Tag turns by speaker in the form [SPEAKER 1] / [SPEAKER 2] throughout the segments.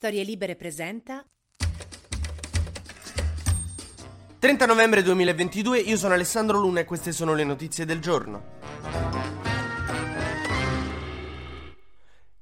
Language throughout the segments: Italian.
[SPEAKER 1] Storie Libere presenta
[SPEAKER 2] 30 novembre 2022, io sono Alessandro Luna e queste sono le notizie del giorno.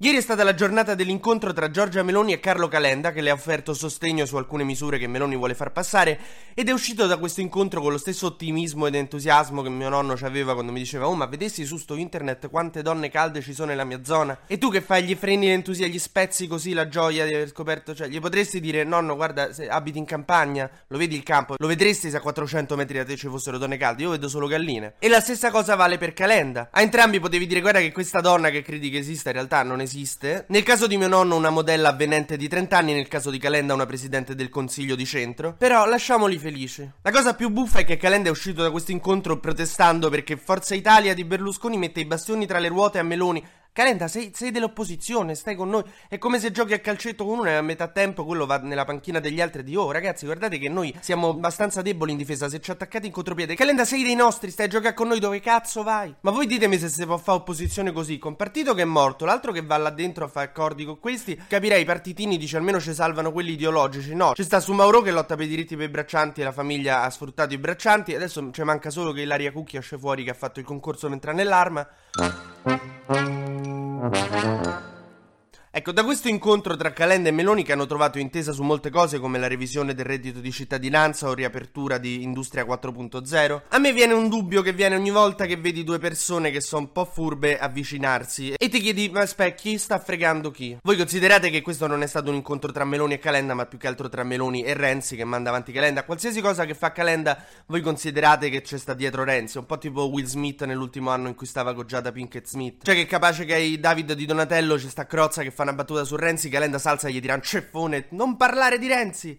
[SPEAKER 2] Ieri è stata la giornata dell'incontro tra Giorgia Meloni e Carlo Calenda che le ha offerto sostegno su alcune misure che Meloni vuole far passare ed è uscito da questo incontro con lo stesso ottimismo ed entusiasmo che mio nonno aveva quando mi diceva oh ma vedessi su sto internet quante donne calde ci sono nella mia zona? E tu che fai gli freni l'entusiasmo, gli spezzi così la gioia di aver scoperto cioè gli potresti dire nonno guarda abiti in campagna lo vedi il campo lo vedresti se a 400 metri da te ci fossero donne calde? Io vedo solo galline. E la stessa cosa vale per Calenda. A entrambi potevi dire guarda che questa donna che credi che esista in realtà non esiste esiste. Nel caso di mio nonno una modella avvenente di 30 anni, nel caso di Calenda una presidente del consiglio di centro. Però lasciamoli felici. La cosa più buffa è che Calenda è uscito da questo incontro protestando perché Forza Italia di Berlusconi mette i bastioni tra le ruote a Meloni Calenda, sei, sei, dell'opposizione, stai con noi. È come se giochi a calcetto con uno e a metà tempo quello va nella panchina degli altri e di oh ragazzi guardate che noi siamo abbastanza deboli in difesa, se ci attaccate in contropiede. Calenda sei dei nostri, stai a giocare con noi dove cazzo vai? Ma voi ditemi se si può fare opposizione così, con partito che è morto, l'altro che va là dentro a fare accordi con questi. Capirei, i partitini dice almeno ci salvano quelli ideologici, no. Ci sta su Mauro che lotta per i diritti per i braccianti e la famiglia ha sfruttato i braccianti. Adesso ci manca solo che Ilaria Cucchi esce fuori che ha fatto il concorso per entrare nell'arma. Ecco, da questo incontro tra Calenda e Meloni che hanno trovato intesa su molte cose come la revisione del reddito di cittadinanza o riapertura di Industria 4.0, a me viene un dubbio che viene ogni volta che vedi due persone che sono un po' furbe avvicinarsi e ti chiedi, ma aspetta, chi sta fregando chi? Voi considerate che questo non è stato un incontro tra Meloni e Calenda, ma più che altro tra Meloni e Renzi che manda avanti Calenda. Qualsiasi cosa che fa Calenda, voi considerate che c'è sta dietro Renzi, un po' tipo Will Smith nell'ultimo anno in cui stava goggiata Pinkett Smith. Cioè che è capace che ai David di Donatello c'è sta Crozza che fa una battuta su Renzi, Calenda salza e gli dirà ceffone, non parlare di Renzi.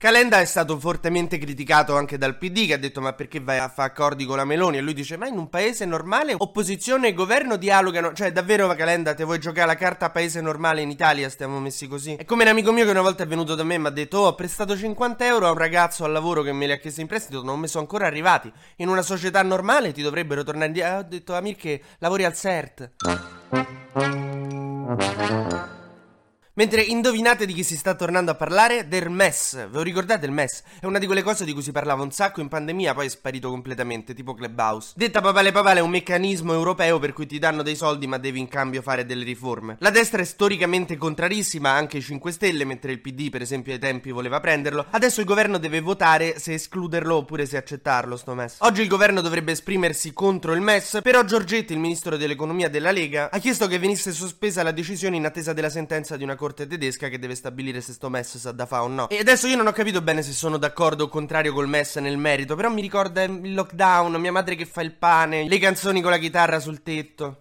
[SPEAKER 2] Calenda è stato fortemente criticato anche dal PD che ha detto ma perché vai a fare accordi con la Meloni? E lui dice ma in un paese normale opposizione e governo dialogano. Cioè davvero Calenda te vuoi giocare la carta paese normale in Italia? Stiamo messi così. È come un amico mio che una volta è venuto da me e mi ha detto oh ho prestato 50 euro a un ragazzo al lavoro che me li ha chiesti in prestito non mi sono ancora arrivati. In una società normale ti dovrebbero tornare indietro. Ho detto Amir che lavori al CERT Mentre indovinate di chi si sta tornando a parlare? Del MES. Ve lo ricordate il MES? È una di quelle cose di cui si parlava un sacco in pandemia, poi è sparito completamente, tipo Clubhouse. Detta papale papale è un meccanismo europeo per cui ti danno dei soldi ma devi in cambio fare delle riforme. La destra è storicamente contrarissima, anche i 5 Stelle, mentre il PD per esempio ai tempi voleva prenderlo. Adesso il governo deve votare se escluderlo oppure se accettarlo sto MES. Oggi il governo dovrebbe esprimersi contro il MES, però Giorgetti, il ministro dell'economia della Lega, ha chiesto che venisse sospesa la decisione in attesa della sentenza di una corte corte tedesca che deve stabilire se sto MES sa da fa o no. E adesso io non ho capito bene se sono d'accordo o contrario col MES nel merito, però mi ricorda il lockdown, mia madre che fa il pane, le canzoni con la chitarra sul tetto.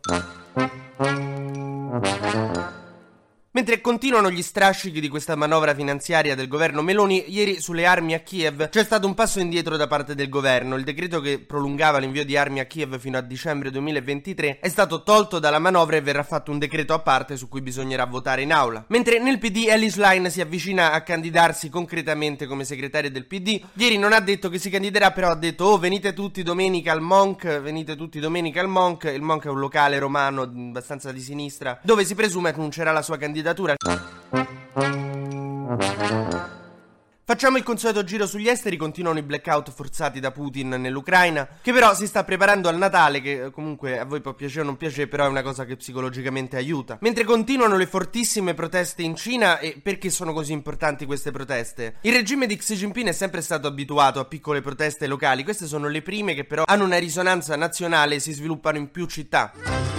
[SPEAKER 2] Mentre continuano gli strascichi di questa manovra finanziaria del governo Meloni, ieri sulle armi a Kiev c'è stato un passo indietro da parte del governo. Il decreto che prolungava l'invio di armi a Kiev fino a dicembre 2023 è stato tolto dalla manovra e verrà fatto un decreto a parte su cui bisognerà votare in aula. Mentre nel PD Alice Line si avvicina a candidarsi concretamente come segretaria del PD, ieri non ha detto che si candiderà, però ha detto "Oh, venite tutti domenica al Monk, venite tutti domenica al Monk". Il Monk è un locale romano abbastanza di sinistra dove si presume annuncerà la sua candidatura candidatura. Facciamo il consueto giro sugli esteri, continuano i blackout forzati da Putin nell'Ucraina, che però si sta preparando al Natale, che eh, comunque a voi può piacere o non piacere, però è una cosa che psicologicamente aiuta. Mentre continuano le fortissime proteste in Cina, e perché sono così importanti queste proteste? Il regime di Xi Jinping è sempre stato abituato a piccole proteste locali, queste sono le prime che però hanno una risonanza nazionale e si sviluppano in più città.